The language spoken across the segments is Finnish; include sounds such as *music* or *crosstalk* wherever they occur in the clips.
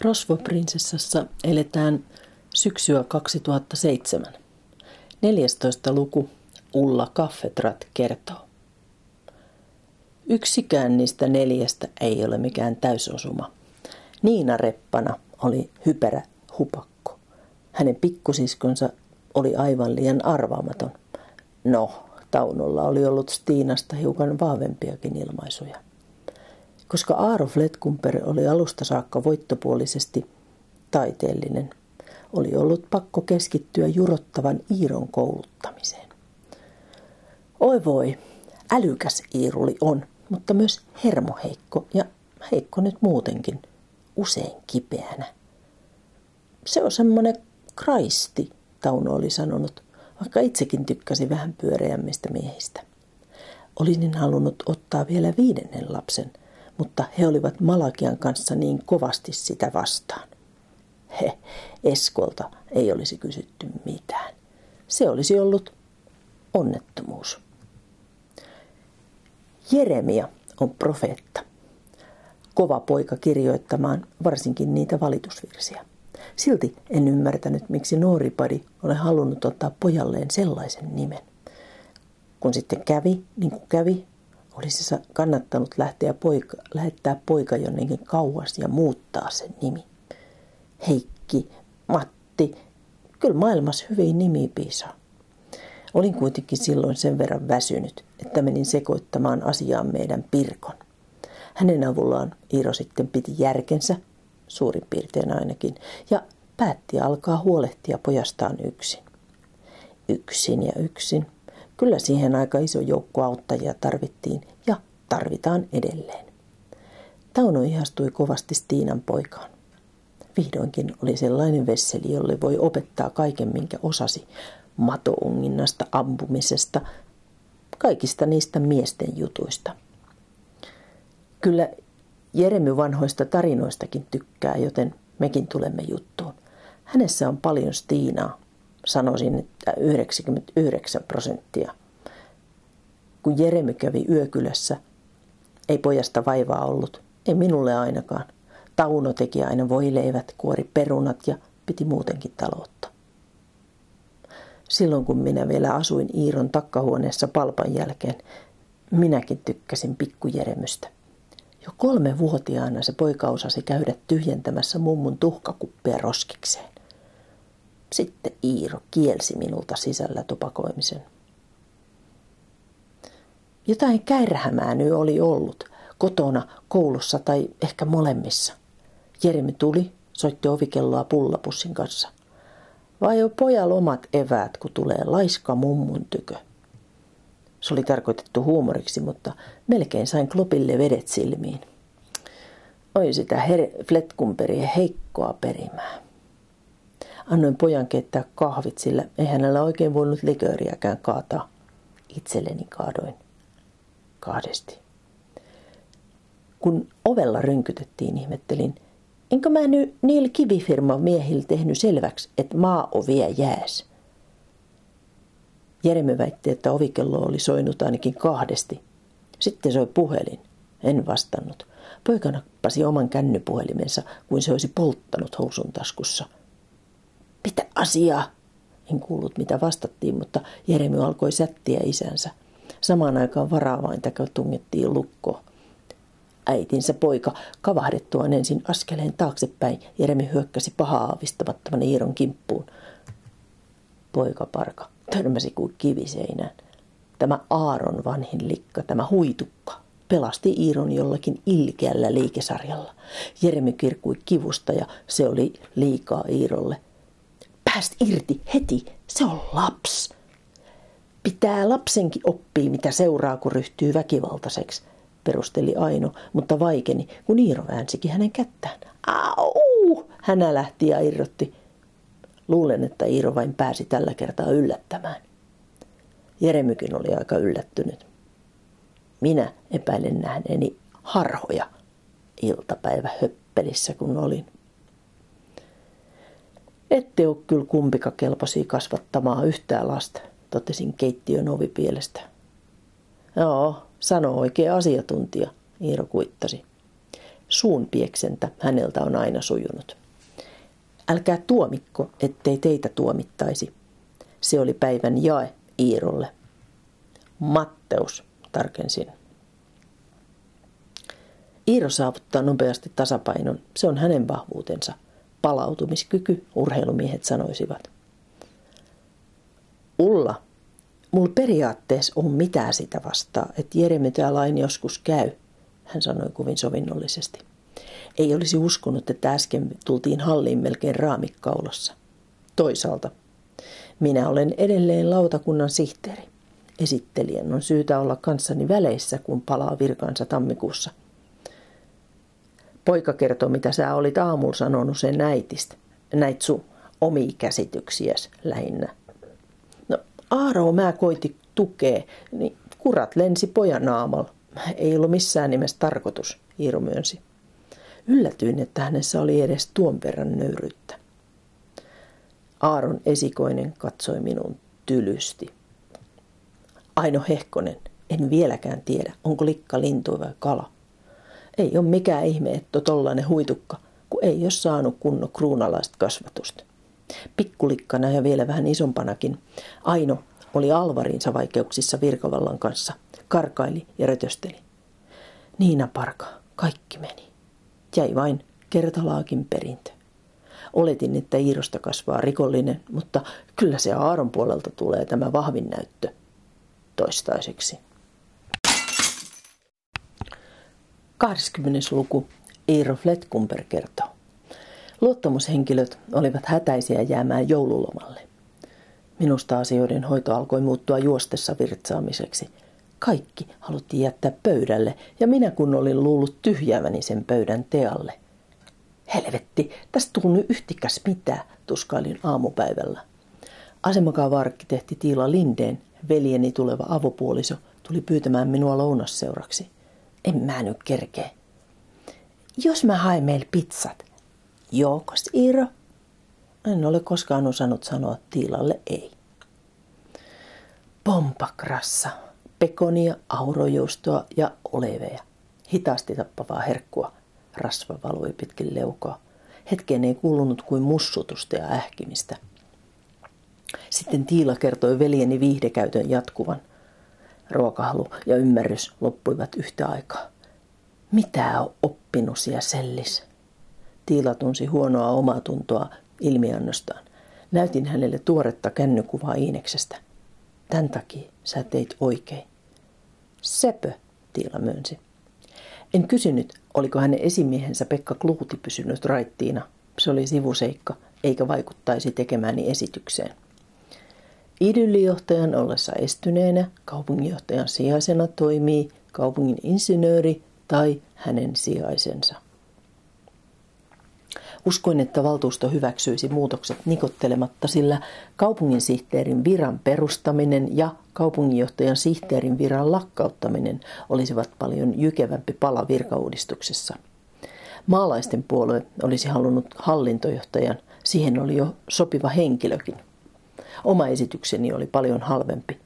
Rosvoprinsessassa eletään syksyä 2007. 14. luku Ulla Kaffetrat kertoo. Yksikään niistä neljästä ei ole mikään täysosuma. Niina Reppana oli hyperä hupakko. Hänen pikkusiskonsa oli aivan liian arvaamaton. No, Taunolla oli ollut Stiinasta hiukan vahvempiakin ilmaisuja. Koska Aaro Fletkumper oli alusta saakka voittopuolisesti taiteellinen, oli ollut pakko keskittyä jurottavan Iiron kouluttamiseen. Oi voi, älykäs Iiruli on, mutta myös hermoheikko ja heikko nyt muutenkin, usein kipeänä. Se on semmoinen kraisti, Tauno oli sanonut, vaikka itsekin tykkäsi vähän pyöreämmistä miehistä. Olisin halunnut ottaa vielä viidennen lapsen, mutta he olivat Malakian kanssa niin kovasti sitä vastaan. He, Eskolta ei olisi kysytty mitään. Se olisi ollut onnettomuus. Jeremia on profeetta. Kova poika kirjoittamaan varsinkin niitä valitusvirsiä. Silti en ymmärtänyt, miksi nuoripadi ole halunnut ottaa pojalleen sellaisen nimen. Kun sitten kävi, niin kuin kävi, olisi kannattanut lähteä poika, lähettää poika jonnekin kauas ja muuttaa sen nimi. Heikki, Matti, kyllä maailmassa hyvin nimi piisaa. Olin kuitenkin silloin sen verran väsynyt, että menin sekoittamaan asiaan meidän Pirkon. Hänen avullaan Iiro sitten piti järkensä, suurin piirtein ainakin, ja päätti alkaa huolehtia pojastaan yksin. Yksin ja yksin. Kyllä siihen aika iso joukko auttajia tarvittiin ja tarvitaan edelleen. Tauno ihastui kovasti Stiinan poikaan. Vihdoinkin oli sellainen vesseli, jolle voi opettaa kaiken, minkä osasi. Matounginnasta, ampumisesta, kaikista niistä miesten jutuista. Kyllä Jeremy vanhoista tarinoistakin tykkää, joten mekin tulemme juttuun. Hänessä on paljon Stiinaa, sanoisin, että 99 prosenttia. Kun Jeremy kävi yökylässä, ei pojasta vaivaa ollut, ei minulle ainakaan. Tauno teki aina voileivät, kuori perunat ja piti muutenkin taloutta. Silloin kun minä vielä asuin Iiron takkahuoneessa palpan jälkeen, minäkin tykkäsin pikkujeremystä. Jo kolme vuotiaana se poika osasi käydä tyhjentämässä mummun tuhkakuppia roskikseen. Sitten Iiro kielsi minulta sisällä tupakoimisen. Jotain kärhämää oli ollut, kotona, koulussa tai ehkä molemmissa. Jeremy tuli, soitti ovikelloa pullapussin kanssa. Vai jo pojalla omat eväät, kun tulee laiska mummun tykö? Se oli tarkoitettu huumoriksi, mutta melkein sain klopille vedet silmiin. Oi sitä her- Fletkumperia heikkoa perimää. Annoin pojan keittää kahvit, sillä ei hänellä oikein voinut likööriäkään kaataa. Itselleni kaadoin kahdesti. Kun ovella rynkytettiin, ihmettelin, enkö mä nyt niillä kivifirman miehillä tehnyt selväksi, että maa-ovia jääs. Jeremy väitti, että ovikello oli soinut ainakin kahdesti. Sitten soi puhelin. En vastannut. Poika nappasi oman kännypuhelimensa, kuin se olisi polttanut housun taskussa – mitä asiaa? En kuullut mitä vastattiin, mutta Jeremy alkoi sättiä isänsä. Samaan aikaan varavainta tungettiin lukko. Äitinsä poika kavahdettuaan ensin askeleen taaksepäin, Jeremy hyökkäsi pahaa aavistamattoman Iiron kimppuun. Poika parka törmäsi kuin kiviseinään. Tämä Aaron vanhin likka, tämä huitukka, pelasti Iiron jollakin ilkeällä liikesarjalla. Jeremy kirkui kivusta ja se oli liikaa Iirolle – Pääst irti heti, se on laps. Pitää lapsenkin oppia, mitä seuraa, kun ryhtyy väkivaltaiseksi, perusteli Aino, mutta vaikeni, kun Iiro väänsikin hänen kättään. Au! Hänä lähti ja irrotti. Luulen, että Iiro vain pääsi tällä kertaa yllättämään. Jeremykin oli aika yllättynyt. Minä epäilen nähneeni harhoja iltapäivä höppelissä, kun olin. Ette ole kyllä kumpika kelpoisia kasvattamaan yhtään lasta, totesin keittiön ovipielestä. Joo, sano oikea asiantuntija, Iiro kuittasi. suun pieksentä häneltä on aina sujunut. Älkää tuomikko, ettei teitä tuomittaisi. Se oli päivän jae Iirolle. Matteus, tarkensin. Iiro saavuttaa nopeasti tasapainon. Se on hänen vahvuutensa. Palautumiskyky, urheilumiehet sanoisivat. Ulla, mulla periaatteessa on mitään sitä vastaa, että Jeremy täällä aina joskus käy, hän sanoi kovin sovinnollisesti. Ei olisi uskonut, että äsken tultiin halliin melkein raamikkaulassa. Toisaalta, minä olen edelleen lautakunnan sihteeri. Esittelijän on syytä olla kanssani väleissä, kun palaa virkansa tammikuussa. Poika kertoo, mitä sä olit aamulla sanonut sen äitistä. Näit sun omia käsityksiäs lähinnä. Aaro mä koiti tukea, niin kurat lensi pojan naamalla. Ei ollut missään nimessä tarkoitus, Iiro myönsi. Yllätyin, että hänessä oli edes tuon verran nöyryyttä. Aaron esikoinen katsoi minun tylysti. Aino Hehkonen, en vieläkään tiedä, onko likka lintu vai kala. Ei ole mikään ihme, että tollainen huitukka, kun ei ole saanut kunnon kruunalaista kasvatusta. Pikkulikkana ja vielä vähän isompanakin Aino oli Alvarinsa vaikeuksissa virkavallan kanssa. Karkaili ja rötösteli. Niina Parka, kaikki meni. Jäi vain kertalaakin perintö. Oletin, että Iirosta kasvaa rikollinen, mutta kyllä se Aaron puolelta tulee tämä vahvin näyttö toistaiseksi. 20. luku Iiro Fletkumper kertoo. Luottamushenkilöt olivat hätäisiä jäämään joululomalle. Minusta asioiden hoito alkoi muuttua juostessa virtsaamiseksi. Kaikki haluttiin jättää pöydälle ja minä kun olin luullut tyhjääväni sen pöydän tealle. Helvetti, tästä tuli nyt yhtikäs mitään, tuskailin aamupäivällä. Asemakaava-arkkitehti Tiila Lindeen, veljeni tuleva avopuoliso, tuli pyytämään minua lounasseuraksi. En mä nyt kerkeä. Jos mä haen meille pizzat. Joukos, Iiro? En ole koskaan osannut sanoa Tiilalle ei. Pompakrassa, pekonia, aurojuustoa ja oleveja. Hitaasti tappavaa herkkua. Rasva valui pitkin leukaa. Hetkeen ei kuulunut kuin mussutusta ja ähkimistä. Sitten Tiila kertoi veljeni viihdekäytön jatkuvan. Ruokahalu ja ymmärrys loppuivat yhtä aikaa. Mitä on oppinut siellä sellis? Tiila tunsi huonoa omatuntoa ilmiannostaan. Näytin hänelle tuoretta kännykuvaa Iineksestä. Tän takia sä teit oikein. Sepö, Tiila myönsi. En kysynyt, oliko hänen esimiehensä Pekka Kluuti pysynyt raittiina. Se oli sivuseikka, eikä vaikuttaisi tekemääni esitykseen. Idyllijohtajan ollessa estyneenä kaupunginjohtajan sijaisena toimii kaupungin insinööri tai hänen sijaisensa. Uskoin, että valtuusto hyväksyisi muutokset nikottelematta, sillä kaupungin sihteerin viran perustaminen ja kaupunginjohtajan sihteerin viran lakkauttaminen olisivat paljon jykevämpi pala virkauudistuksessa. Maalaisten puolue olisi halunnut hallintojohtajan, siihen oli jo sopiva henkilökin. Oma esitykseni oli paljon halvempi.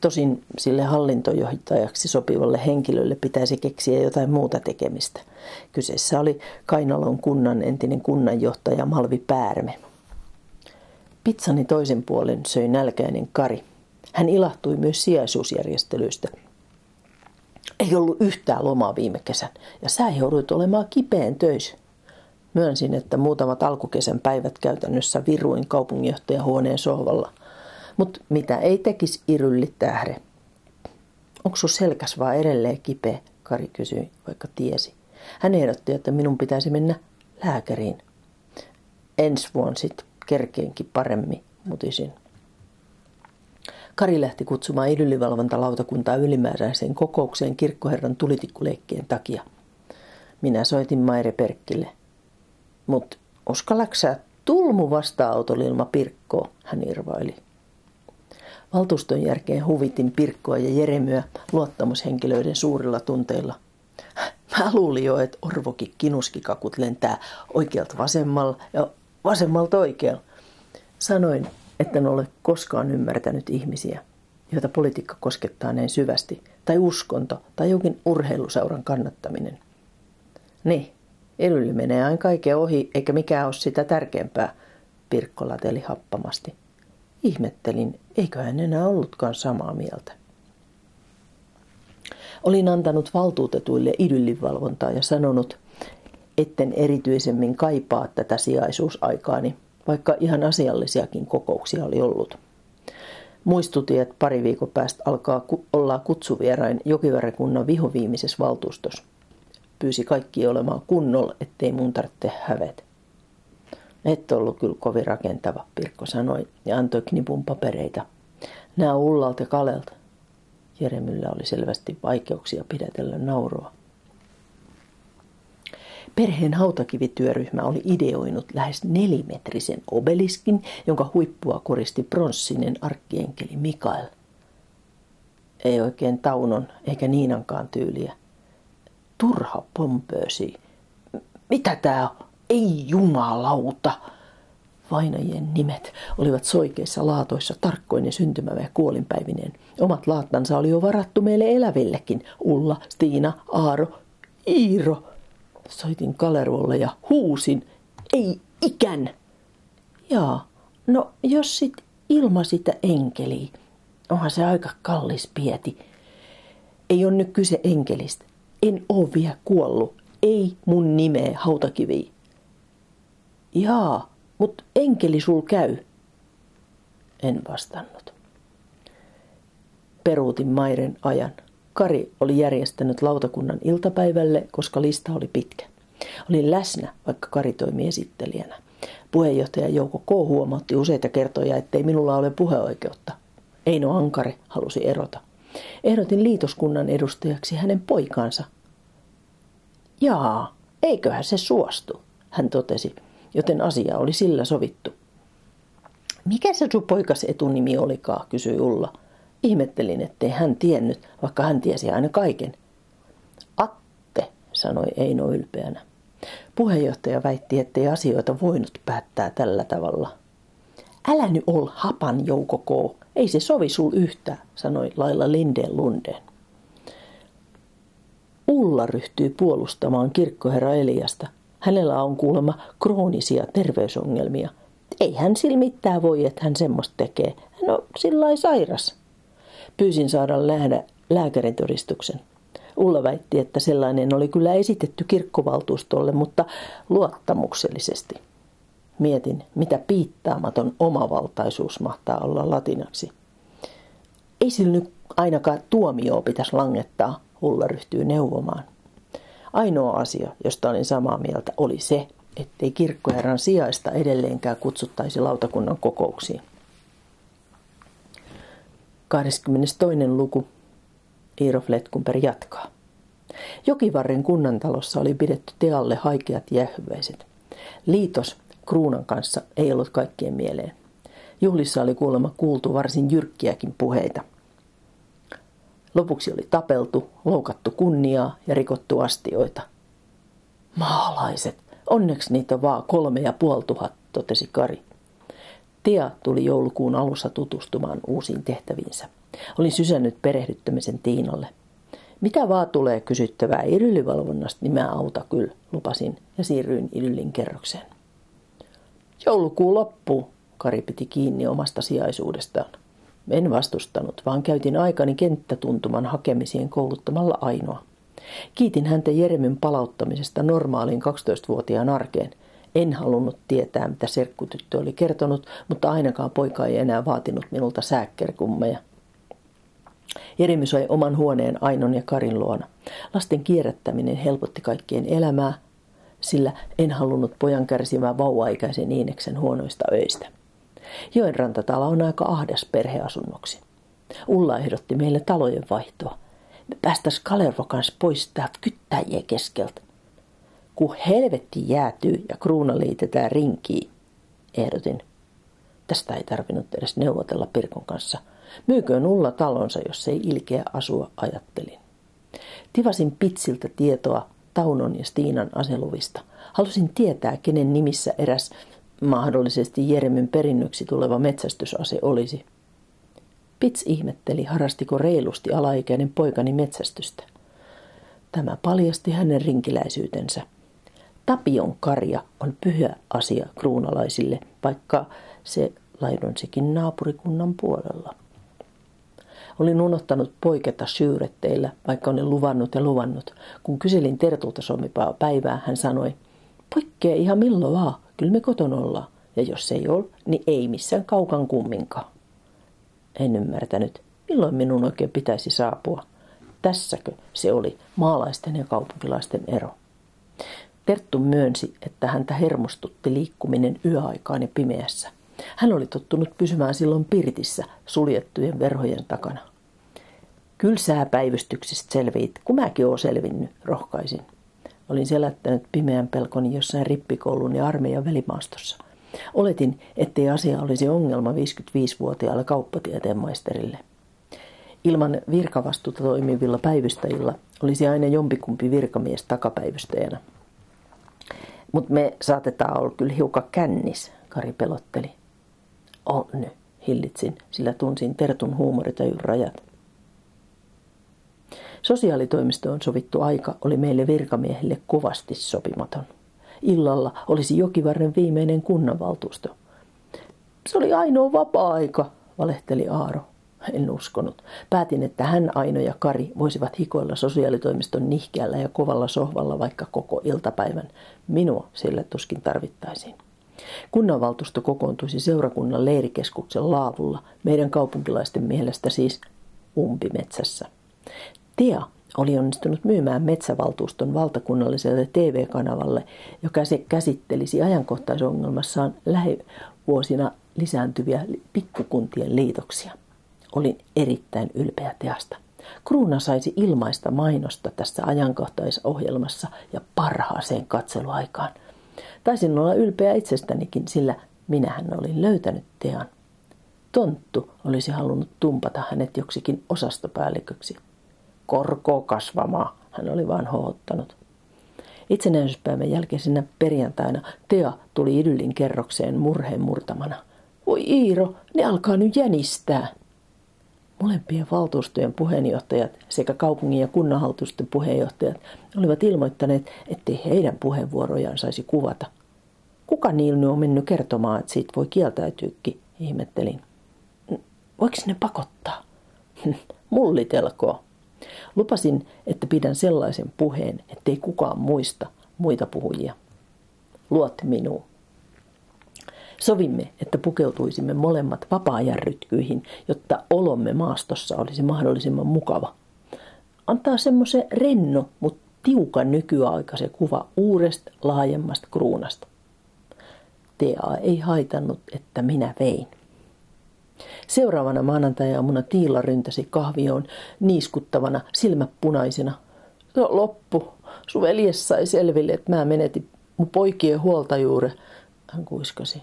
Tosin sille hallintojohtajaksi sopivalle henkilölle pitäisi keksiä jotain muuta tekemistä. Kyseessä oli Kainalon kunnan entinen kunnanjohtaja Malvi Päärme. Pizzani toisen puolen söi nälkäinen Kari. Hän ilahtui myös sijaisuusjärjestelyistä. Ei ollut yhtään lomaa viime kesän ja sä joudut olemaan kipeän töissä. Myönsin, että muutamat alkukesän päivät käytännössä viruin kaupunginjohtajahuoneen sohvalla. Mutta mitä ei tekisi Irylli tähde? Onko sun selkäs vaan edelleen kipeä? Kari kysyi, vaikka tiesi. Hän ehdotti, että minun pitäisi mennä lääkäriin. Ensi vuonna sitten kerkeenkin paremmin, mutisin. Kari lähti kutsumaan idyllivalvontalautakuntaa ylimääräiseen kokoukseen kirkkoherran tulitikkuleikkien takia. Minä soitin Maire Perkkille. Mut uskallaks sä tulmu vasta-autolilma Pirkkoa, hän irvaili. Valtuuston jälkeen huvitin Pirkkoa ja Jeremyä luottamushenkilöiden suurilla tunteilla. Mä luulin jo, että Orvokin kinuskikakut lentää oikealta vasemmalla ja vasemmalta oikealla. Sanoin, että en ole koskaan ymmärtänyt ihmisiä, joita politiikka koskettaa näin syvästi, tai uskonto, tai jokin urheiluseuran kannattaminen. Niin, Idyli menee aina kaiken ohi, eikä mikään ole sitä tärkeämpää, Pirkko lateli happamasti. Ihmettelin, eikö hän enää ollutkaan samaa mieltä. Olin antanut valtuutetuille idyllinvalvontaa ja sanonut, etten erityisemmin kaipaa tätä sijaisuusaikaani, vaikka ihan asiallisiakin kokouksia oli ollut. Muistutin, että pari viikon päästä alkaa olla kutsuvierain jokivarekunnan vihoviimisessä valtuustossa. Pyysi kaikki olemaan kunnolla, ettei mun tarvitse hävetä. Et ollut kyllä kovin rakentava, Pirkko sanoi ja antoi knipun papereita. Nää Ullalta Kalelta. Jeremyllä oli selvästi vaikeuksia pidätellä nauroa. Perheen hautakivityöryhmä oli ideoinut lähes nelimetrisen obeliskin, jonka huippua koristi pronssinen arkkienkeli Mikael. Ei oikein Taunon eikä Niinankaan tyyliä. Turha pompöösi. Mitä tää on? Ei jumalauta! Vainajien nimet olivat soikeissa laatoissa tarkkoinen syntymävä ja kuolinpäivinen. Omat laattansa oli jo varattu meille elävillekin. Ulla, Stiina, Aaro, Iiro. Soitin Kaleruolle ja huusin, ei ikän. Jaa, no jos sit ilma sitä enkeliä, onhan se aika kallis pieti. Ei ole nyt kyse enkelistä. En oo vielä kuollut. Ei mun nimeä hautakivi. Jaa, mut enkeli sul käy. En vastannut. Peruutin Mairen ajan. Kari oli järjestänyt lautakunnan iltapäivälle, koska lista oli pitkä. Olin läsnä, vaikka Kari toimi esittelijänä. Puheenjohtaja Jouko K. huomautti useita kertoja, ettei minulla ole puheoikeutta. Eino Ankare halusi erota. Ehdotin liitoskunnan edustajaksi hänen poikansa. Jaa, eiköhän se suostu, hän totesi, joten asia oli sillä sovittu. Mikä se sun poikas etunimi olikaan, kysyi Ulla. Ihmettelin, ettei hän tiennyt, vaikka hän tiesi aina kaiken. Atte, sanoi Eino ylpeänä. Puheenjohtaja väitti, ettei asioita voinut päättää tällä tavalla. Älä nyt ol hapan joukoko, ei se sovi sul yhtä, sanoi Laila Lindeen Lundeen. Ulla ryhtyi puolustamaan kirkkoherra Eliasta. Hänellä on kuulemma kroonisia terveysongelmia. Ei hän sillä mitään voi, että hän semmoista tekee. Hän on sillä sairas. Pyysin saada nähdä lääkärin todistuksen. Ulla väitti, että sellainen oli kyllä esitetty kirkkovaltuustolle, mutta luottamuksellisesti. Mietin, mitä piittaamaton omavaltaisuus mahtaa olla latinaksi. Ei sillä nyt ainakaan tuomioon pitäisi langettaa, Ulla ryhtyy neuvomaan. Ainoa asia, josta olin samaa mieltä, oli se, ettei kirkkoherran sijaista edelleenkään kutsuttaisi lautakunnan kokouksiin. 22. luku. Iiro Fletkumper jatkaa. Jokivarren kunnantalossa oli pidetty tealle haikeat jähväiset. Liitos Kruunan kanssa ei ollut kaikkien mieleen. Juhlissa oli kuulemma kuultu varsin jyrkkiäkin puheita. Lopuksi oli tapeltu, loukattu kunniaa ja rikottu astioita. Maalaiset, onneksi niitä vaan kolme ja puoli tuhat, totesi Kari. Tia tuli joulukuun alussa tutustumaan uusiin tehtäviinsä. Olin sysännyt perehdyttämisen Tiinalle. Mitä vaan tulee kysyttävää idyllivalvonnasta, niin mä auta kyllä, lupasin ja siirryin idyllin kerrokseen. Joulukuu loppuu, Kari piti kiinni omasta sijaisuudestaan. En vastustanut, vaan käytin aikani kenttätuntuman hakemiseen kouluttamalla ainoa. Kiitin häntä Jeremyn palauttamisesta normaaliin 12-vuotiaan arkeen. En halunnut tietää, mitä serkkutyttö oli kertonut, mutta ainakaan poika ei enää vaatinut minulta sääkkerkummeja. Jeremy sai oman huoneen Ainon ja Karin luona. Lasten kierrättäminen helpotti kaikkien elämää, sillä en halunnut pojan kärsimään vauvaikäisen Iineksen huonoista öistä. Joen rantatalo on aika ahdas perheasunnoksi. Ulla ehdotti meille talojen vaihtoa. Me päästäis Kalervo kanssa pois täältä kyttäjien keskeltä. Kun helvetti jäätyy ja kruuna liitetään rinkiin, ehdotin. Tästä ei tarvinnut edes neuvotella Pirkon kanssa. Myyköön Ulla talonsa, jos ei ilkeä asua, ajattelin. Tivasin Pitsiltä tietoa Taunon ja Stiinan aseluvista. Halusin tietää, kenen nimissä eräs mahdollisesti Jeremyn perinnöksi tuleva metsästysase olisi. Pits ihmetteli, harrastiko reilusti alaikäinen poikani metsästystä. Tämä paljasti hänen rinkiläisyytensä. Tapion karja on pyhä asia kruunalaisille, vaikka se laidonsikin naapurikunnan puolella. Olin unohtanut poiketa syyretteillä, vaikka olin luvannut ja luvannut. Kun kyselin Tertulta päivää, hän sanoi, poikkee ihan milloin vaan, kyllä me koton ollaan. Ja jos ei ole, niin ei missään kaukan kumminkaan. En ymmärtänyt, milloin minun oikein pitäisi saapua. Tässäkö se oli maalaisten ja kaupunkilaisten ero. Terttu myönsi, että häntä hermostutti liikkuminen yöaikaan ja pimeässä. Hän oli tottunut pysymään silloin pirtissä suljettujen verhojen takana. Kyllä sä päivystyksistä selviit, kun mäkin oon selvinnyt, rohkaisin. Olin selättänyt pimeän pelkoni jossain rippikoulun ja armeijan välimaastossa. Oletin, ettei asia olisi ongelma 55-vuotiaalle kauppatieteen maisterille. Ilman virkavastuuta toimivilla päivystäjillä olisi aina jompikumpi virkamies takapäivystäjänä. Mutta me saatetaan olla kyllä hiukan kännis, Kari pelotteli. On hillitsin, sillä tunsin Tertun huumoritajun rajat. Sosiaalitoimistoon sovittu aika oli meille virkamiehille kovasti sopimaton. Illalla olisi Jokivarren viimeinen kunnanvaltuusto. Se oli ainoa vapaa-aika, valehteli Aaro. En uskonut. Päätin, että hän, Aino ja Kari voisivat hikoilla sosiaalitoimiston nihkeällä ja kovalla sohvalla vaikka koko iltapäivän. Minua sille tuskin tarvittaisiin. Kunnanvaltuusto kokoontuisi seurakunnan leirikeskuksen laavulla, meidän kaupunkilaisten mielestä siis umpimetsässä. Tia oli onnistunut myymään metsävaltuuston valtakunnalliselle TV-kanavalle, joka se käsittelisi ajankohtaisongelmassaan lähivuosina lisääntyviä pikkukuntien liitoksia. Olin erittäin ylpeä teasta. Kruuna saisi ilmaista mainosta tässä ajankohtaisohjelmassa ja parhaaseen katseluaikaan. Taisin olla ylpeä itsestänikin, sillä minähän olin löytänyt tean. Tonttu olisi halunnut tumpata hänet joksikin osastopäälliköksi. Korko kasvamaa, hän oli vain hohottanut. Itsenäisyyspäivän jälkeisenä perjantaina Tea tuli idyllin kerrokseen murheen murtamana. Voi Iiro, ne alkaa nyt jänistää. Molempien valtuustojen puheenjohtajat sekä kaupungin ja kunnanhaltusten puheenjohtajat olivat ilmoittaneet, ettei heidän puheenvuorojaan saisi kuvata. Kuka niillä on mennyt kertomaan, että siitä voi kieltäytyykin, ihmettelin. Voiko ne pakottaa? *laughs* Mullitelkoa. Lupasin, että pidän sellaisen puheen, ettei kukaan muista muita puhujia. Luot minuun. Sovimme, että pukeutuisimme molemmat vapaa-ajan rytkyihin, jotta olomme maastossa olisi mahdollisimman mukava. Antaa semmoisen renno, mutta tiukan nykyaikaisen kuva uudesta laajemmasta kruunasta. Tea ei haitannut, että minä vein. Seuraavana maanantajaamuna Tiila ryntäsi kahvioon niiskuttavana, silmät punaisena. No, loppu. Sun veljes sai selville, että mä menetin mun poikien huoltajuure, hän kuiskasi.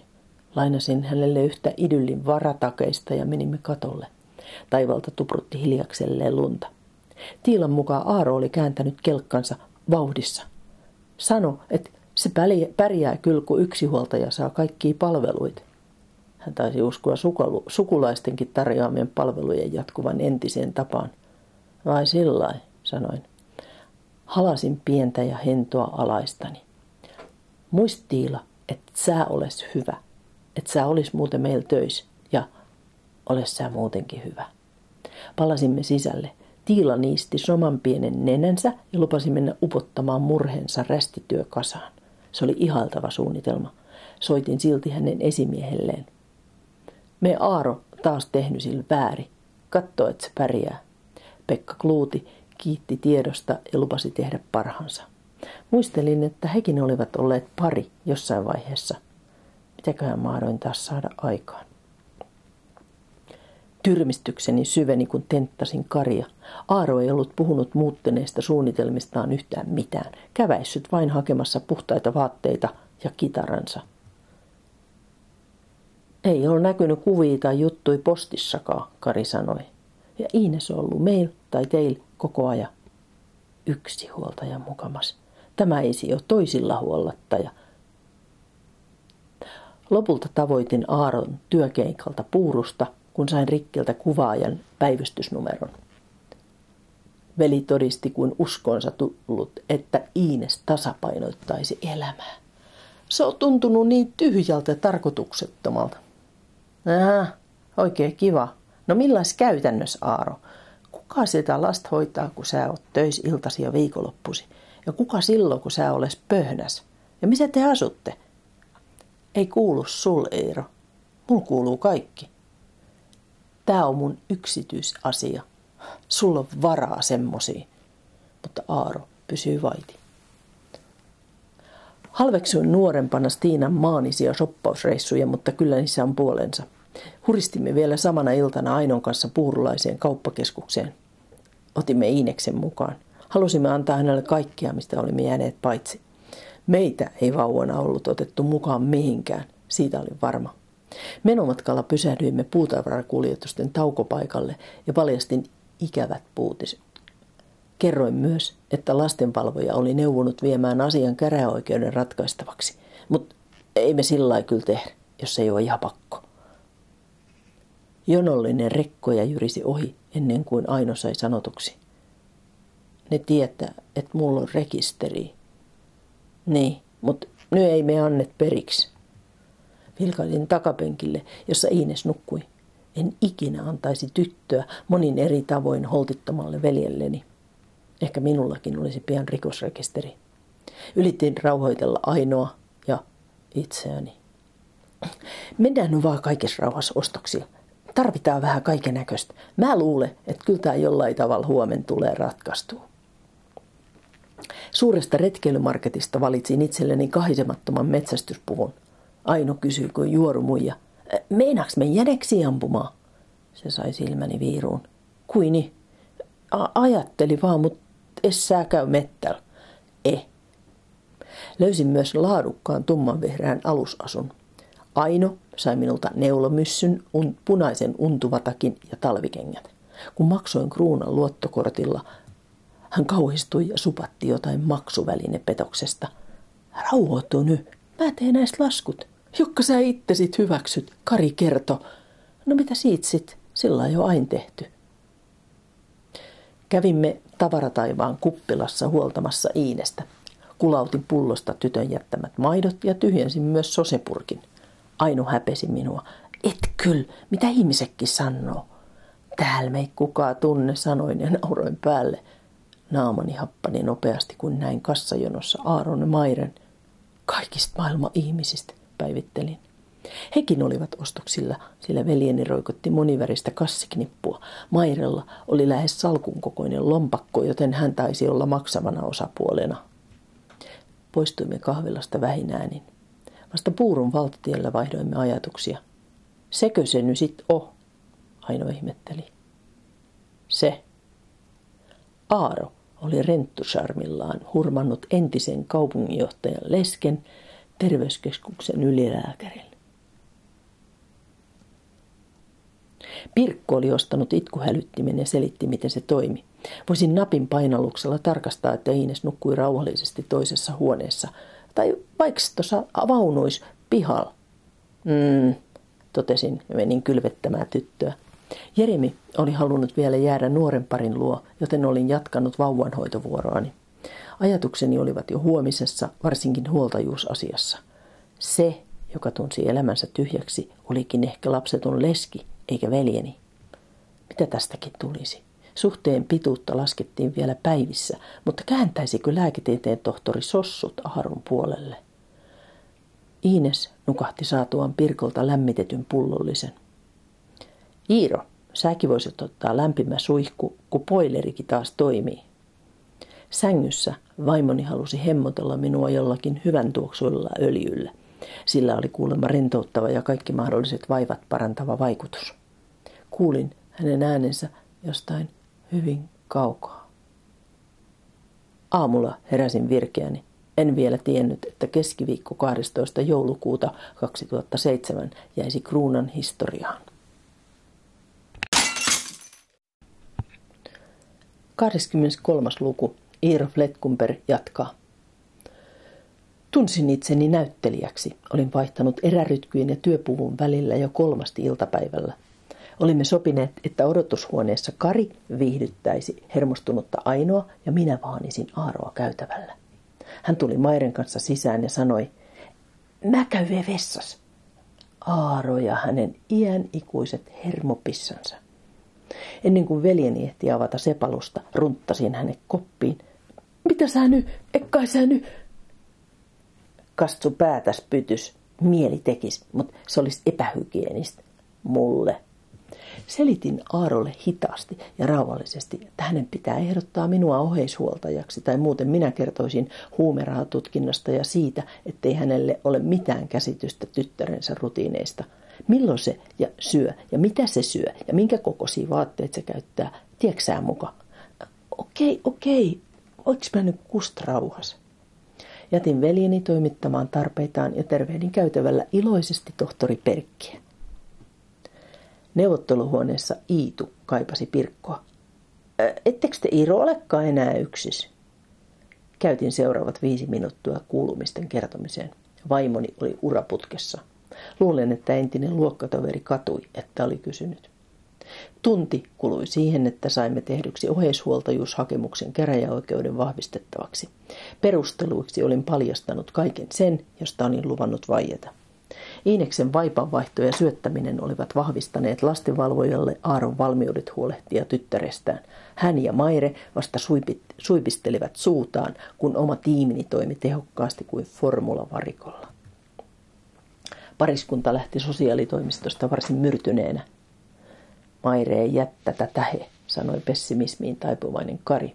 Lainasin hänelle yhtä idyllin varatakeista ja menimme katolle. Taivalta tuprutti hiljakselleen lunta. Tiilan mukaan Aaro oli kääntänyt kelkkansa vauhdissa. Sano, että se pärjää kyllä, kun yksi huoltaja saa kaikkia palveluita. Hän taisi uskoa sukulaistenkin tarjoamien palvelujen jatkuvan entiseen tapaan. Vai sillä sanoin. Halasin pientä ja hentoa alaistani. Muistiila, että sä oles hyvä – että sä olis muuten meillä töissä ja oles sä muutenkin hyvä. Palasimme sisälle. Tiila niisti soman pienen nenänsä ja lupasi mennä upottamaan murhensa rästityökasaan. Se oli ihaltava suunnitelma. Soitin silti hänen esimiehelleen. Me Aaro taas tehnyt sillä väärin. Katso, että se pärjää. Pekka Kluuti kiitti tiedosta ja lupasi tehdä parhansa. Muistelin, että hekin olivat olleet pari jossain vaiheessa – Mitäköhän mahdoin taas saada aikaan? Tyrmistykseni syveni, kun tenttasin Karia. Aaro ei ollut puhunut muuttuneista suunnitelmistaan yhtään mitään. Käväissyt vain hakemassa puhtaita vaatteita ja kitaransa. Ei ole näkynyt kuvia tai juttui postissakaan, Kari sanoi. Ja Iines on ollut meil tai teil koko ajan. Yksi huoltaja mukamas. Tämä ei ole toisilla huollattaja – Lopulta tavoitin Aaron työkeikalta puurusta, kun sain Rikkiltä kuvaajan päivystysnumeron. Veli todisti kuin uskonsa tullut, että Iines tasapainoittaisi elämää. Se on tuntunut niin tyhjältä ja tarkoituksettomalta. Aha, oikein kiva. No millais käytännössä, Aaro? Kuka sitä lasta hoitaa, kun sä oot töis iltasi ja viikonloppusi? Ja kuka silloin, kun sä oles pöhnäs? Ja missä te asutte? Ei kuulu sul, Eero. Mulla kuuluu kaikki. Tää on mun yksityisasia. Sulla on varaa semmosiin. Mutta Aaro pysyy vaiti. Halveksuin nuorempana Stiinan maanisia soppausreissuja, mutta kyllä niissä on puolensa. Huristimme vielä samana iltana Ainon kanssa puurulaiseen kauppakeskukseen. Otimme Iineksen mukaan. Halusimme antaa hänelle kaikkia, mistä olimme jääneet paitsi. Meitä ei vauvana ollut otettu mukaan mihinkään, siitä olin varma. Menomatkalla pysähdyimme puutavarakuljetusten taukopaikalle ja paljastin ikävät puutiset. Kerroin myös, että lastenvalvoja oli neuvonut viemään asian käräoikeuden ratkaistavaksi, mutta ei me sillä kyllä tehdä, jos ei ole ihan pakko. Jonollinen rekkoja jyrisi ohi ennen kuin Aino sai sanotuksi. Ne tietää, että mulla on rekisteri. Niin, mutta nyt ei me annet periksi. Vilkailin takapenkille, jossa Iines nukkui. En ikinä antaisi tyttöä monin eri tavoin holtittomalle veljelleni. Ehkä minullakin olisi pian rikosrekisteri. Ylitin rauhoitella ainoa ja itseäni. Mennään nyt vaan kaikessa rauhassa ostoksia. Tarvitaan vähän kaiken näköistä. Mä luulen, että kyllä tämä jollain tavalla huomen tulee ratkaistua. Suuresta retkeilymarketista valitsin itselleni kahisemattoman metsästyspuvun. Aino kysyi kuin juorumuija. Meinaks me jäneksi ampumaan? Se sai silmäni viiruun. Kuini? A- ajatteli vaan, mutta es sä käy mettällä. Eh. Löysin myös laadukkaan tummanvihreän alusasun. Aino sai minulta neulomyssyn, un, punaisen untuvatakin ja talvikengät. Kun maksoin kruunan luottokortilla, hän kauhistui ja supatti jotain maksuvälinepetoksesta. Rauhoitu nyt, mä teen näistä laskut. Jokka sä itse sit hyväksyt, Kari kerto. No mitä siitä sit, sillä on jo ain tehty. Kävimme tavarataivaan kuppilassa huoltamassa Iinestä. Kulautin pullosta tytön jättämät maidot ja tyhjensin myös sosepurkin. Aino häpesi minua. Et kyl, mitä ihmisekin sanoo? Täällä me ei kukaan tunne, sanoin ja nauroin päälle. Naamani happani nopeasti, kun näin kassajonossa Aaron Mairen. Kaikista maailman ihmisistä, päivittelin. Hekin olivat ostoksilla, sillä veljeni roikotti moniväristä kassiknippua. Mairella oli lähes salkun kokoinen lompakko, joten hän taisi olla maksavana osapuolena. Poistuimme kahvilasta vähinäänin. Vasta puurun valtatiellä vaihdoimme ajatuksia. Sekö se nyt sit o? Aino ihmetteli. Se. Aaro oli renttusarmillaan hurmannut entisen kaupunginjohtajan lesken terveyskeskuksen ylilääkärin. Pirkko oli ostanut itkuhälyttimen ja selitti, miten se toimi. Voisin napin painalluksella tarkastaa, että Iines nukkui rauhallisesti toisessa huoneessa. Tai vaikka tuossa vaunuis pihalla. Mm, totesin ja menin kylvettämään tyttöä. Jeremi oli halunnut vielä jäädä nuoren parin luo, joten olin jatkanut vauvanhoitovuoroani. Ajatukseni olivat jo huomisessa, varsinkin huoltajuusasiassa. Se, joka tunsi elämänsä tyhjäksi, olikin ehkä lapsetun leski, eikä veljeni. Mitä tästäkin tulisi? Suhteen pituutta laskettiin vielä päivissä, mutta kääntäisikö lääketieteen tohtori Sossut Aharun puolelle? Iines nukahti saatuaan Pirkolta lämmitetyn pullollisen. Iiro, säkin voisit ottaa lämpimä suihku, kun poilerikin taas toimii. Sängyssä vaimoni halusi hemmotella minua jollakin hyvän tuoksuilla öljyllä. Sillä oli kuulemma rentouttava ja kaikki mahdolliset vaivat parantava vaikutus. Kuulin hänen äänensä jostain hyvin kaukaa. Aamulla heräsin virkeäni. En vielä tiennyt, että keskiviikko 12. joulukuuta 2007 jäisi kruunan historiaan. 23. luku. Iiro Fletkumper jatkaa. Tunsin itseni näyttelijäksi. Olin vaihtanut erärytkyjen ja työpuvun välillä jo kolmasti iltapäivällä. Olimme sopineet, että odotushuoneessa Kari viihdyttäisi hermostunutta Ainoa ja minä vaanisin Aaroa käytävällä. Hän tuli Mairen kanssa sisään ja sanoi, mä käyn vessas. Aaro ja hänen iän ikuiset hermopissansa. Ennen kuin veljeni ehti avata sepalusta, runttasin hänet koppiin. Mitä sä nyt, ekkai sä nyt? Kastsu päätäs pytys. Mieli tekis, mutta se olisi epähygienistä. Mulle. Selitin Aarolle hitaasti ja rauhallisesti, että hänen pitää ehdottaa minua oheishuoltajaksi tai muuten minä kertoisin huumerahatutkinnasta ja siitä, ettei hänelle ole mitään käsitystä tyttärensä rutiineista. Milloin se ja syö ja mitä se syö ja minkä kokoisia vaatteita se käyttää, tieksää muka. Okei, okei, voiko mä nyt kust rauhas? Jätin veljeni toimittamaan tarpeitaan ja tervehdin käytävällä iloisesti tohtori Perkkiä. Neuvotteluhuoneessa Iitu kaipasi Pirkkoa. Ettekö te Iiro olekaan enää yksis? Käytin seuraavat viisi minuuttia kuulumisten kertomiseen. Vaimoni oli uraputkessa. Luulen, että entinen luokkatoveri katui, että oli kysynyt. Tunti kului siihen, että saimme tehdyksi oheishuoltajuushakemuksen käräjäoikeuden vahvistettavaksi. Perusteluiksi olin paljastanut kaiken sen, josta olin luvannut vaieta. Iineksen vaipanvaihto ja syöttäminen olivat vahvistaneet lastenvalvojalle Aaron valmiudet huolehtia tyttärestään. Hän ja Maire vasta suipit, suipistelivat suutaan, kun oma tiimini toimi tehokkaasti kuin formulavarikolla. Pariskunta lähti sosiaalitoimistosta varsin myrtyneenä. Maire ei jättä tätä he, sanoi pessimismiin taipuvainen Kari.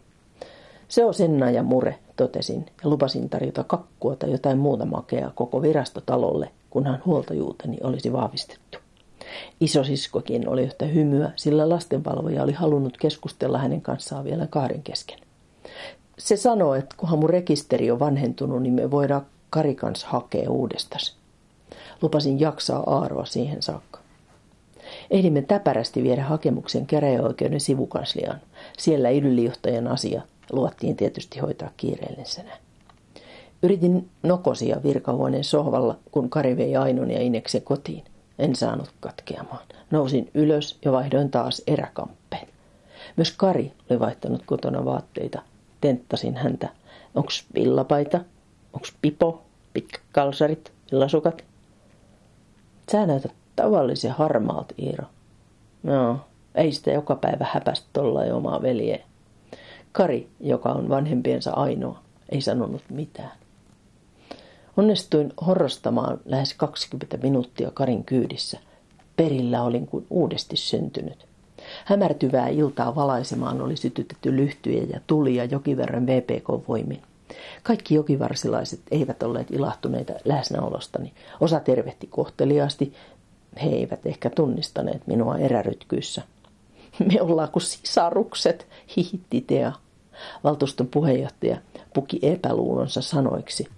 Se on Senna ja Mure, totesin ja lupasin tarjota kakkua tai jotain muuta makeaa koko virastotalolle, kunhan huoltajuuteni olisi vahvistettu. Isosiskokin oli yhtä hymyä, sillä lastenvalvoja oli halunnut keskustella hänen kanssaan vielä kahden kesken. Se sanoo, että kunhan mun rekisteri on vanhentunut, niin me voidaan Kari kanssa hakea uudestaan. Lupasin jaksaa Aaroa siihen saakka. Ehdimme täpärästi viedä hakemuksen käräjäoikeuden sivukansliaan. Siellä ylijohtajan asia luvattiin tietysti hoitaa kiireellisenä. Yritin nokosia virkahuoneen sohvalla, kun Kari vei Ainon ja Ineksen kotiin. En saanut katkeamaan. Nousin ylös ja vaihdoin taas eräkamppeen. Myös Kari oli vaihtanut kotona vaatteita. Tenttasin häntä. Onks villapaita? Onks pipo? Pitkäkalsarit? Villasukat? Sä näytät tavallisen harmaalta, Iiro. No, ei sitä joka päivä häpästä tolla omaa veljeä. Kari, joka on vanhempiensa ainoa, ei sanonut mitään. Onnistuin horrostamaan lähes 20 minuuttia Karin kyydissä. Perillä olin kuin uudesti syntynyt. Hämärtyvää iltaa valaisemaan oli sytytetty lyhtyjä ja tulia jokiverran VPK-voimin. Kaikki jokivarsilaiset eivät olleet ilahtuneita läsnäolostani. Osa tervehti kohteliaasti. He eivät ehkä tunnistaneet minua erärytkyissä. Me ollaan kuin sisarukset, hihitti Tea. Valtuuston puheenjohtaja puki epäluulonsa sanoiksi –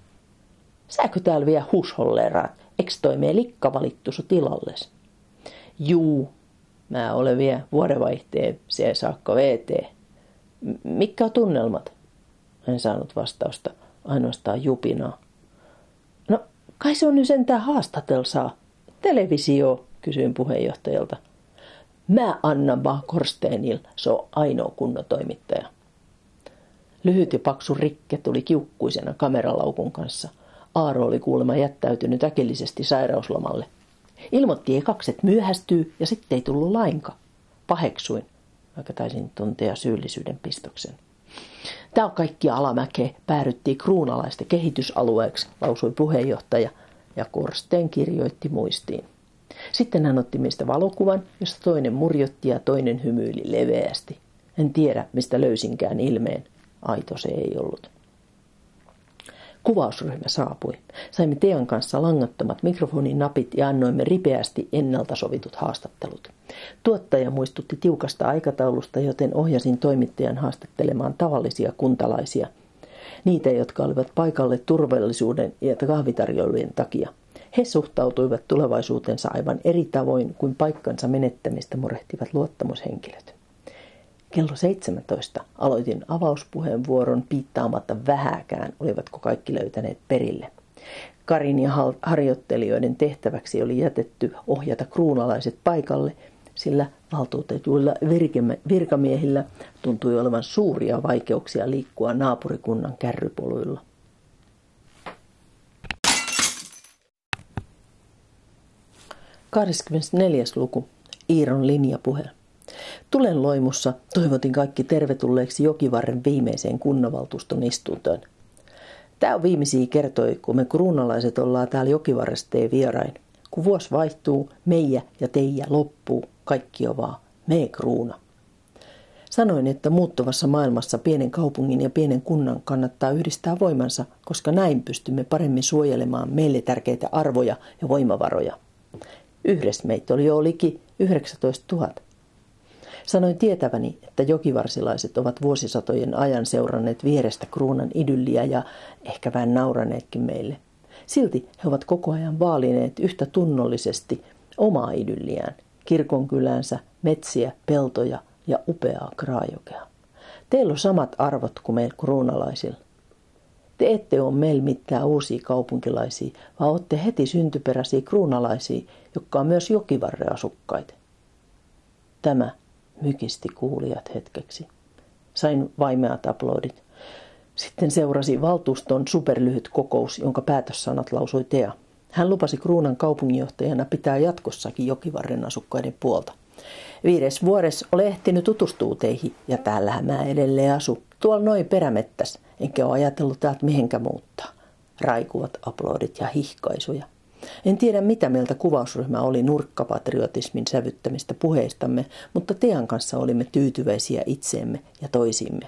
Sääkö täällä vielä husholleeraat? Eks toi mee likka valittu su tilalles? Juu, mä olen vielä vuodenvaihteen se saakka VT. Mikä on tunnelmat? En saanut vastausta, ainoastaan jupinaa. No, kai se on nyt sentään haastatelsaa. Televisio, kysyin puheenjohtajalta. Mä annan vaan Korsteenil, se on ainoa kunnon toimittaja. Lyhyt ja paksu rikke tuli kiukkuisena kameralaukun kanssa – Aaro oli kuulemma jättäytynyt äkillisesti sairauslomalle. Ilmoitti ekaksi, että myöhästyy ja sitten ei tullut lainka. Paheksuin, vaikka taisin tuntea syyllisyyden pistoksen. Tämä on kaikki alamäkeä. Päädyttiin kruunalaista kehitysalueeksi, lausui puheenjohtaja, ja Korsten kirjoitti muistiin. Sitten hän otti meistä valokuvan, josta toinen murjotti ja toinen hymyili leveästi. En tiedä, mistä löysinkään ilmeen. Aito se ei ollut. Kuvausryhmä saapui. Saimme Tean kanssa langattomat mikrofoninapit ja annoimme ripeästi ennalta sovitut haastattelut. Tuottaja muistutti tiukasta aikataulusta, joten ohjasin toimittajan haastattelemaan tavallisia kuntalaisia. Niitä, jotka olivat paikalle turvallisuuden ja kahvitarjoilujen takia. He suhtautuivat tulevaisuutensa aivan eri tavoin kuin paikkansa menettämistä murehtivat luottamushenkilöt. Kello 17 aloitin avauspuheenvuoron piittaamatta vähäkään, olivatko kaikki löytäneet perille. Karin ja harjoittelijoiden tehtäväksi oli jätetty ohjata kruunalaiset paikalle sillä valtuutetuilla virkamiehillä tuntui olevan suuria vaikeuksia liikkua naapurikunnan kärrypoluilla. Kahdeskymmenesneljäs luku. Iiron linjapuhe. Tulen loimussa toivotin kaikki tervetulleeksi Jokivarren viimeiseen kunnanvaltuuston istuntoon. Tämä on viimeisiä kertoi, kun me kruunalaiset ollaan täällä Jokivarresta vierain. Kun vuosi vaihtuu, meijä ja teijä loppuu, kaikki on vaan me kruuna. Sanoin, että muuttuvassa maailmassa pienen kaupungin ja pienen kunnan kannattaa yhdistää voimansa, koska näin pystymme paremmin suojelemaan meille tärkeitä arvoja ja voimavaroja. Yhdessä meitä oli jo liki 19 000. Sanoin tietäväni, että jokivarsilaiset ovat vuosisatojen ajan seuranneet vierestä kruunan idylliä ja ehkä vähän nauraneetkin meille. Silti he ovat koko ajan vaalineet yhtä tunnollisesti omaa idylliään, kirkonkylänsä, metsiä, peltoja ja upeaa kraajokea. Teillä on samat arvot kuin meillä kruunalaisilla. Te ette ole meillä mitään uusia kaupunkilaisia, vaan olette heti syntyperäisiä kruunalaisia, jotka on myös jokivarreasukkaita. Tämä mykisti kuulijat hetkeksi. Sain vaimeat aplodit. Sitten seurasi valtuuston superlyhyt kokous, jonka päätössanat lausui Tea. Hän lupasi Kruunan kaupunginjohtajana pitää jatkossakin Jokivarren asukkaiden puolta. Viides vuores ole ehtinyt tutustua teihin ja täällähän mä edelleen asu. Tuolla noin perämettäs, enkä ole ajatellut täältä mihinkä muuttaa. Raikuvat aplodit ja hihkaisuja. En tiedä mitä mieltä kuvausryhmä oli nurkkapatriotismin sävyttämistä puheistamme, mutta Tean kanssa olimme tyytyväisiä itseemme ja toisimme.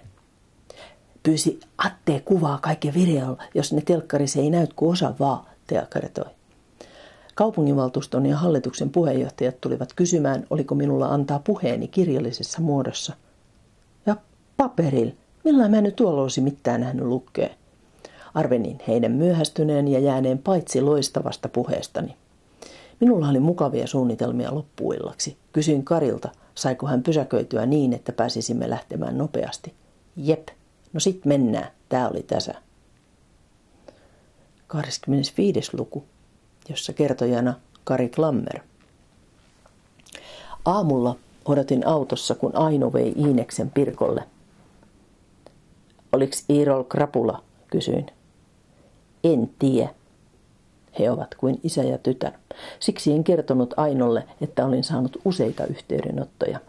Pyysi Atte kuvaa kaiken videolla, jos ne telkkarissa ei näy kuin osa vaan, Tea kertoi. Kaupunginvaltuuston ja hallituksen puheenjohtajat tulivat kysymään, oliko minulla antaa puheeni kirjallisessa muodossa. Ja paperil, millä mä nyt tuolla olisi mitään nähnyt lukea. Arvenin heidän myöhästyneen ja jääneen paitsi loistavasta puheestani. Minulla oli mukavia suunnitelmia loppuillaksi. Kysyin Karilta, saiko hän pysäköityä niin, että pääsisimme lähtemään nopeasti. Jep, no sit mennään, tää oli tässä. 25. luku, jossa kertojana Kari Klammer. Aamulla odotin autossa, kun Aino vei Iineksen Pirkolle. Oliks Iirol krapula, kysyin. En tiedä. He ovat kuin isä ja tytär. Siksi en kertonut Ainolle, että olin saanut useita yhteydenottoja.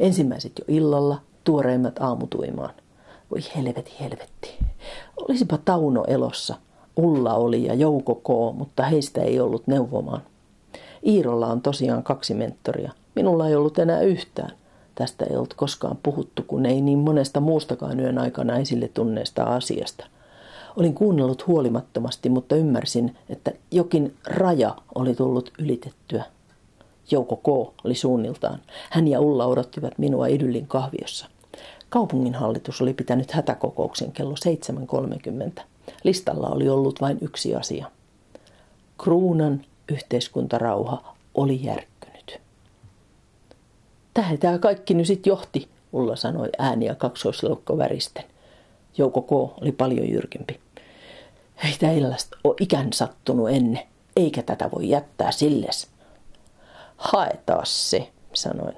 Ensimmäiset jo illalla, tuoreimmat aamutuimaan. Voi helveti, helvetti. Olisipa Tauno elossa. Ulla oli ja Jouko K, mutta heistä ei ollut neuvomaan. Iirolla on tosiaan kaksi mentoria. Minulla ei ollut enää yhtään. Tästä ei ollut koskaan puhuttu, kun ei niin monesta muustakaan yön aikana esille tunneesta asiasta. Olin kuunnellut huolimattomasti, mutta ymmärsin, että jokin raja oli tullut ylitettyä. Jouko K. oli suunniltaan. Hän ja Ulla odottivat minua Idyllin kahviossa. Kaupunginhallitus oli pitänyt hätäkokouksen kello 7.30. Listalla oli ollut vain yksi asia. Kruunan yhteiskuntarauha oli järkkynyt. Tähän tämä kaikki nyt sitten johti, Ulla sanoi ääniä kaksoisleukko väristen. Jouko K. oli paljon jyrkempi. Ei tällaista ole ikään sattunut ennen, eikä tätä voi jättää silles. Haetaan se, sanoin.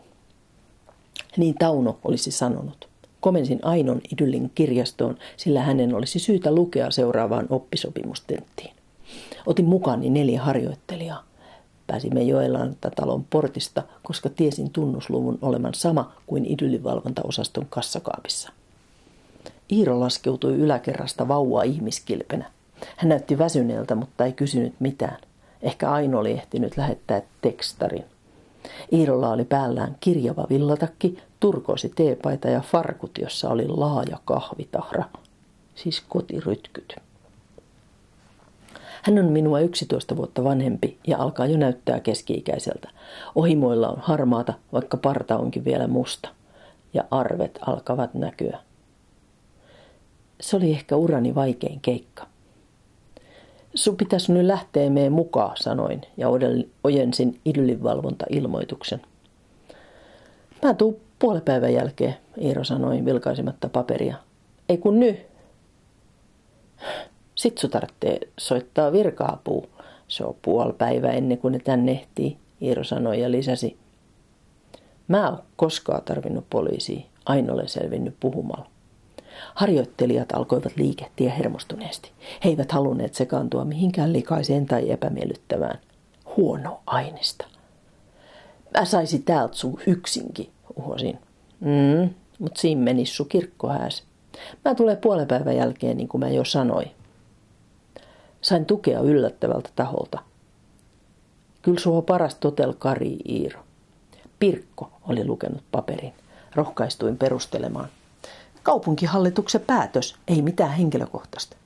Niin Tauno olisi sanonut. Komensin Ainon idyllin kirjastoon, sillä hänen olisi syytä lukea seuraavaan oppisopimustenttiin. Otin mukaani neljä harjoittelijaa. Pääsimme Joelanta talon portista, koska tiesin tunnusluvun olevan sama kuin idyllivalvontaosaston kassakaapissa. Iiro laskeutui yläkerrasta vauvaa ihmiskilpenä. Hän näytti väsyneeltä, mutta ei kysynyt mitään. Ehkä Aino oli ehtinyt lähettää tekstarin. Iirolla oli päällään kirjava villatakki, turkoosi teepaita ja farkut, jossa oli laaja kahvitahra, siis kotirytkyt. Hän on minua 11 vuotta vanhempi ja alkaa jo näyttää keski-ikäiseltä. Ohimoilla on harmaata, vaikka parta onkin vielä musta. Ja arvet alkavat näkyä. Se oli ehkä urani vaikein keikka. Sun pitäisi nyt lähteä meidän mukaan, sanoin ja ojensin idyllinvalvonta-ilmoituksen. Mä tuun puolen päivän jälkeen, Iiro sanoi vilkaisematta paperia. Ei kun nyt. Sit sun tarvitsee soittaa virka Se on puoli päivä ennen kuin ne tänne ehtii, Iiro sanoi ja lisäsi. Mä oon koskaan tarvinnut poliisia, aina olen selvinnyt puhumalla. Harjoittelijat alkoivat liikehtiä hermostuneesti. He eivät halunneet sekaantua mihinkään likaiseen tai epämiellyttävään. Huono aineesta. Mä saisin täältä sun yksinkin, uhosin. Mm, mut siinä meni sun kirkkohääs. Mä tulen puolen päivän jälkeen, niin kuin mä jo sanoin. Sain tukea yllättävältä taholta. Kyllä sua paras totel Kari Iiro. Pirkko oli lukenut paperin. Rohkaistuin perustelemaan. Kaupunkihallituksen päätös, ei mitään henkilökohtaista.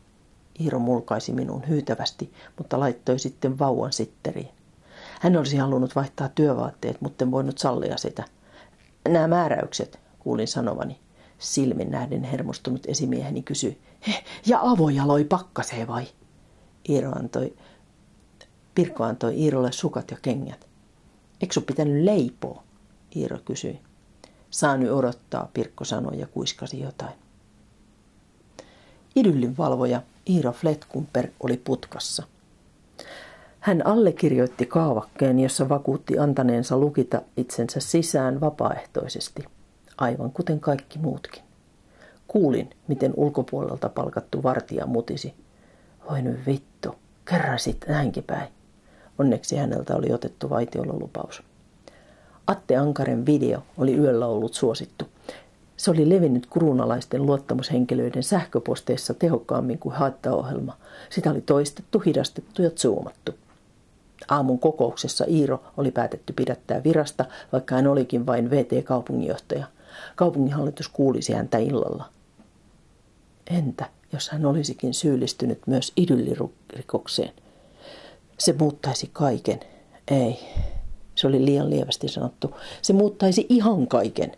Iiro mulkaisi minun hyytävästi, mutta laittoi sitten vauvan sitteriin. Hän olisi halunnut vaihtaa työvaatteet, mutta en voinut sallia sitä. Nämä määräykset, kuulin sanovani. Silmin nähden hermostunut esimieheni kysyi, ja avojaloi pakkasee vai? Iiro antoi, Pirkko antoi Iirolle sukat ja kengät. Eikö sun pitänyt leipoa? Iiro kysyi. Saa nyt odottaa, Pirkko sanoi ja kuiskasi jotain. Idyllin valvoja Iiro Fletkumper oli putkassa. Hän allekirjoitti kaavakkeen, jossa vakuutti antaneensa lukita itsensä sisään vapaaehtoisesti, aivan kuten kaikki muutkin. Kuulin, miten ulkopuolelta palkattu vartija mutisi. Voi nyt vittu, kerran sitten näinkin päin. Onneksi häneltä oli otettu vaitiololupaus. Atte Ankaren video oli yöllä ollut suosittu. Se oli levinnyt kruunalaisten luottamushenkilöiden sähköposteissa tehokkaammin kuin haittaohjelma. Sitä oli toistettu, hidastettu ja zoomattu. Aamun kokouksessa Iiro oli päätetty pidättää virasta, vaikka hän olikin vain VT-kaupunginjohtaja. Kaupunginhallitus kuulisi häntä illalla. Entä jos hän olisikin syyllistynyt myös idyllirikokseen? Se muuttaisi kaiken. Ei, se oli liian lievästi sanottu. Se muuttaisi ihan kaiken.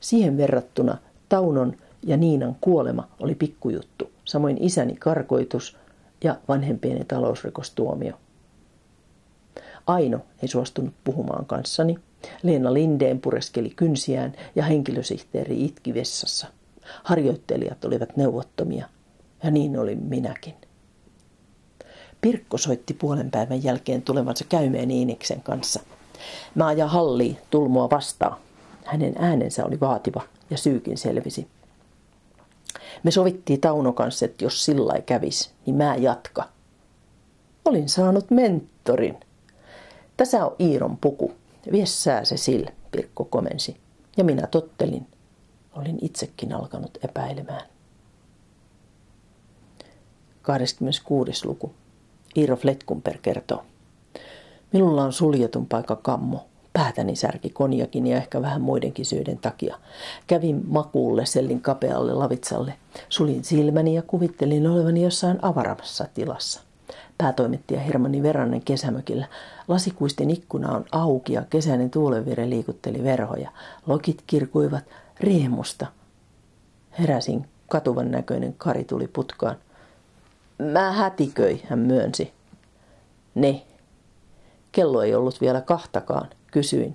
Siihen verrattuna Taunon ja Niinan kuolema oli pikkujuttu, samoin isäni karkoitus ja vanhempieni talousrikostuomio. Aino ei suostunut puhumaan kanssani. Leena Lindeen pureskeli kynsiään ja henkilösihteeri itki vessassa. Harjoittelijat olivat neuvottomia ja niin olin minäkin. Pirkko soitti puolen päivän jälkeen tulevansa käymään Iiniksen kanssa. Mä ajan halliin tulmoa vastaan. Hänen äänensä oli vaativa ja syykin selvisi. Me sovittiin Tauno kanssa, että jos sillä ei kävis, niin mä jatka. Olin saanut mentorin. Tässä on Iiron puku. Viessää se sillä, Pirkko komensi. Ja minä tottelin. Olin itsekin alkanut epäilemään. 26. luku. Iiro Fletkumper kertoo. Minulla on suljetun paikka kammo. Päätäni särki konjakin ja ehkä vähän muidenkin syiden takia. Kävin makuulle sellin kapealle lavitsalle. Sulin silmäni ja kuvittelin olevani jossain avaramassa tilassa. Päätoimittaja Hermanni Verannen kesämökillä. Lasikuisten ikkuna on auki ja kesäinen tuulenvire liikutteli verhoja. Lokit kirkuivat riemusta. Heräsin, katuvan näköinen Kari tuli putkaan. Mä hätiköi, hän myönsi. Ne. Kello ei ollut vielä kahtakaan, kysyin.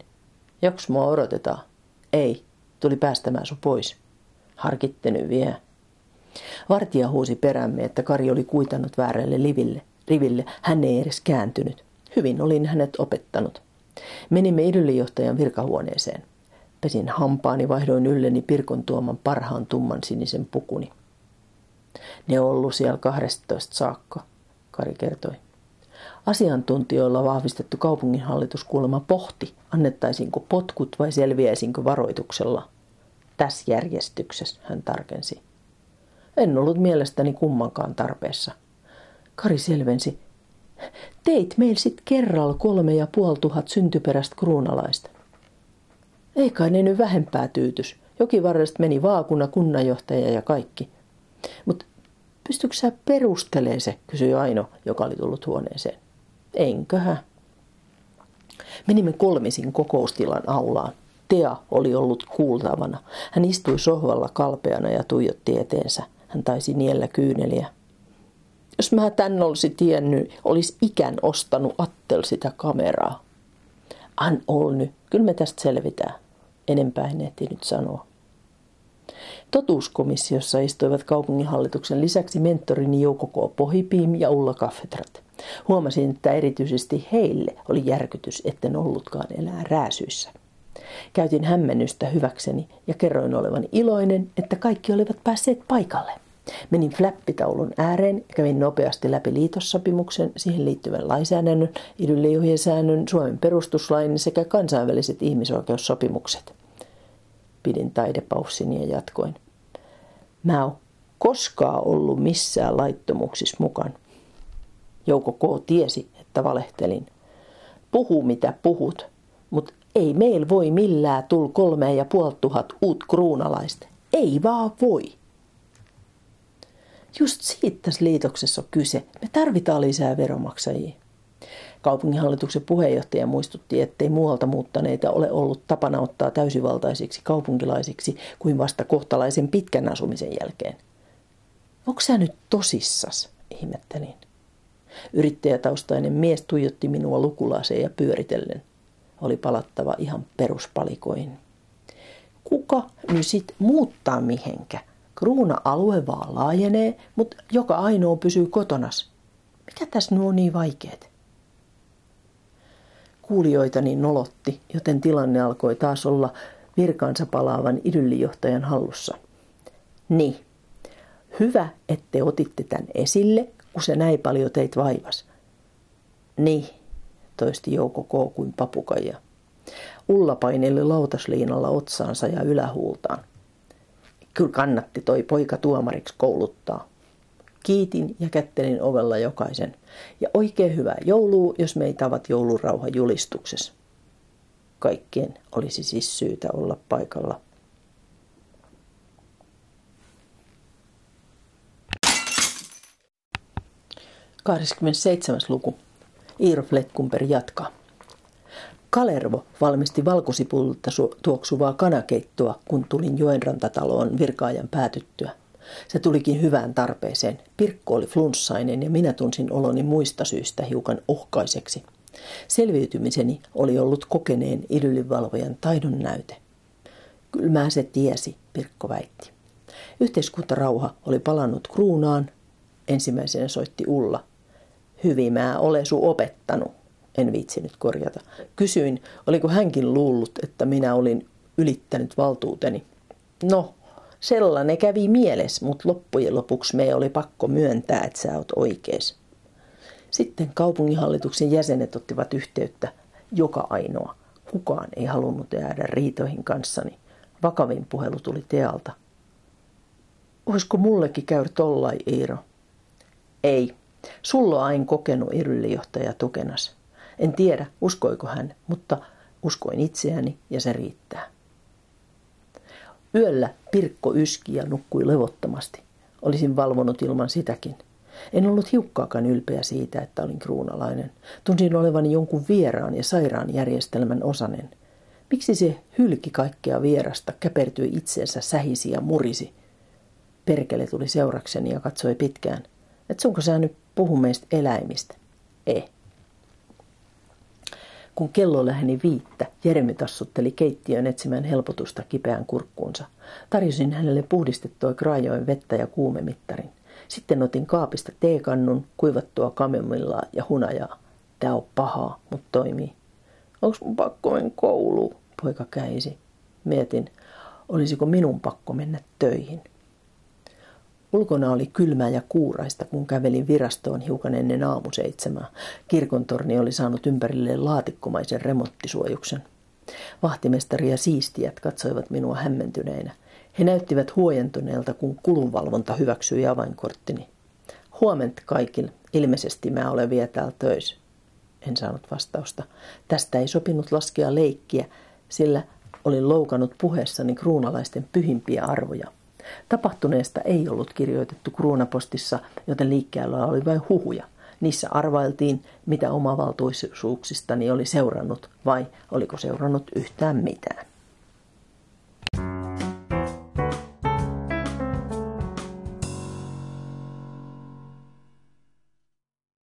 Joks mua odotetaan? Ei, tuli päästämään sun pois. Harkitte vielä. Vartija huusi perämme, että Kari oli kuitannut väärälle liville. Riville hän ei edes kääntynyt. Hyvin olin hänet opettanut. Menimme idyllijohtajan virkahuoneeseen. Pesin hampaani, vaihdoin ylleni Pirkon tuoman parhaan tumman sinisen pukuni. Ne on ollut siellä 12 saakka, Kari kertoi. Asiantuntijoilla vahvistettu kaupunginhallitus kuulemma pohti, annettaisiinko potkut vai selviäisinkö varoituksella. Tässä järjestyksessä hän tarkensi. En ollut mielestäni kummankaan tarpeessa. Kari selvensi. Teit meillä sit kerralla kolme ja puoli tuhat syntyperäistä kruunalaista. Ei kai ne nyt vähempää tyytys. Jokivarresta meni vaakuna, kunnanjohtaja ja kaikki. Mutta pystytkö sä perustelee se, kysyi Aino, joka oli tullut huoneeseen. Enköhän. Menimme kolmisin kokoustilan aulaan. Tea oli ollut kuultavana. Hän istui sohvalla kalpeana ja tuijotti eteensä. Hän taisi niellä kyyneliä. Jos mä tän olisi tiennyt, olisi ikän ostanut Attel sitä kameraa. An olny, kyllä me tästä selvitään. Enempää en ehtinyt sanoa. Totuuskomissiossa istuivat kaupunginhallituksen lisäksi mentorini Jouko K. Pohipiim ja Ulla Kaffetrat. Huomasin, että erityisesti heille oli järkytys, etten ollutkaan enää rääsyissä. Käytin hämmennystä hyväkseni ja kerroin olevan iloinen, että kaikki olivat päässeet paikalle. Menin flappitaulun ääreen ja kävin nopeasti läpi liitossopimuksen, siihen liittyvän lainsäädännön, idyllijuhien Suomen perustuslain sekä kansainväliset ihmisoikeussopimukset. Pidin taidepaussin ja jatkoin. Mä oon koskaan ollut missään laittomuuksissa mukaan. Jouko K. tiesi, että valehtelin. Puhu mitä puhut, mutta ei meil voi millään tul kolme ja puoli tuhat uut kruunalaista. Ei vaan voi. Just siitä tässä liitoksessa on kyse. Me tarvitaan lisää veromaksajia. Kaupunginhallituksen puheenjohtaja muistutti, ettei muualta muuttaneita ole ollut tapana ottaa täysivaltaisiksi kaupunkilaisiksi kuin vasta kohtalaisen pitkän asumisen jälkeen. Onko sä nyt tosissas, ihmettelin. Yrittäjätaustainen mies tuijotti minua lukulaseen ja pyöritellen. Oli palattava ihan peruspalikoin. Kuka nyt sit muuttaa mihenkä? Kruuna-alue vaan laajenee, mutta joka ainoa pysyy kotonas. Mikä tässä nuo niin vaikeet? Kuulijoitani nolotti, joten tilanne alkoi taas olla virkaansa palaavan idyllijohtajan hallussa. Niin, hyvä, että otitte tämän esille, kun se näin paljon teit vaivas. Niin, toisti Jouko K. kuin papukaija. Ulla paineli lautasliinalla otsaansa ja ylähuultaan. Kyllä kannatti toi poika tuomariksi kouluttaa. Kiitin ja kättelin ovella jokaisen. Ja oikein hyvää joulua, jos meitä ovat joulurauha julistuksessa. Kaikkien olisi siis syytä olla paikalla. Kahdeskymmenesseitsemäs luku. Iiro Fletkumper jatkaa. Kalervo valmisti valkosipulta tuoksuvaa kanakeittoa, kun tulin Joenrantataloon virkaajan päätyttyä. Se tulikin hyvään tarpeeseen. Pirkko oli flunssainen ja minä tunsin oloni muista syistä hiukan ohkaiseksi. Selviytymiseni oli ollut kokeneen idyllivalvojan taidon näyte. Kylmää se tiesi, Pirkko väitti. Yhteiskuntarauha oli palannut kruunaan. Ensimmäisenä soitti Ulla. Hyvin mä olen su opettanut, en viitsinyt korjata. Kysyin, oliko hänkin luullut, että minä olin ylittänyt valtuuteni. No, sellainen kävi mielessä, mutta loppujen lopuksi me oli pakko myöntää, että sä oot oikees. Sitten kaupunginhallituksen jäsenet ottivat yhteyttä joka ainoa. Kukaan ei halunnut jäädä riitoihin kanssani. Vakavin puhelu tuli Tealta. Olisiko mullekin käy tollai, Iiro? Ei. Sulla on aina kokenut iryllijohtaja tukenas. En tiedä, uskoiko hän, mutta uskoin itseäni ja se riittää. Yöllä Pirkko yski ja nukkui levottomasti. Olisin valvonut ilman sitäkin. En ollut hiukkaakaan ylpeä siitä, että olin kruunalainen. Tunsin olevani jonkun vieraan ja sairaan järjestelmän osanen. Miksi se hylki kaikkea vierasta, käpertyi itseensä, sähisi ja murisi? Perkele tuli seurakseni ja katsoi pitkään. Et sunko sä nyt puhu meistä eläimistä? Ei. Kun kello läheni viittä, Jeremy tassutteli keittiön etsimään helpotusta kipeään kurkkuunsa. Tarjosin hänelle puhdistettua kraajoin vettä ja kuumemittarin. Sitten otin kaapista teekannun, kuivattua kamemillaa ja hunajaa. Tää on pahaa, mutta toimii. Onks mun pakko mennä kouluun? Poika käisi. Mietin, olisiko minun pakko mennä töihin. Ulkona oli kylmää ja kuuraista, kun kävelin virastoon hiukan ennen aamuseitsemää. Kirkontorni oli saanut ympärilleen laatikkomaisen remonttisuojuksen. Vahtimestari ja siistijät katsoivat minua hämmentyneinä. He näyttivät huojentuneelta, kun kulunvalvonta hyväksyi avainkorttini. Huoment kaikille. Ilmeisesti mä olen vielä täällä töissä. En saanut vastausta. Tästä ei sopinut laskea leikkiä, sillä olin loukannut puheessani kruunalaisten pyhimpiä arvoja. Tapahtuneesta ei ollut kirjoitettu kruunapostissa, joten liikkeellä oli vain huhuja. Niissä arvailtiin, mitä omavaltuisuuksistani oli seurannut vai oliko seurannut yhtään mitään.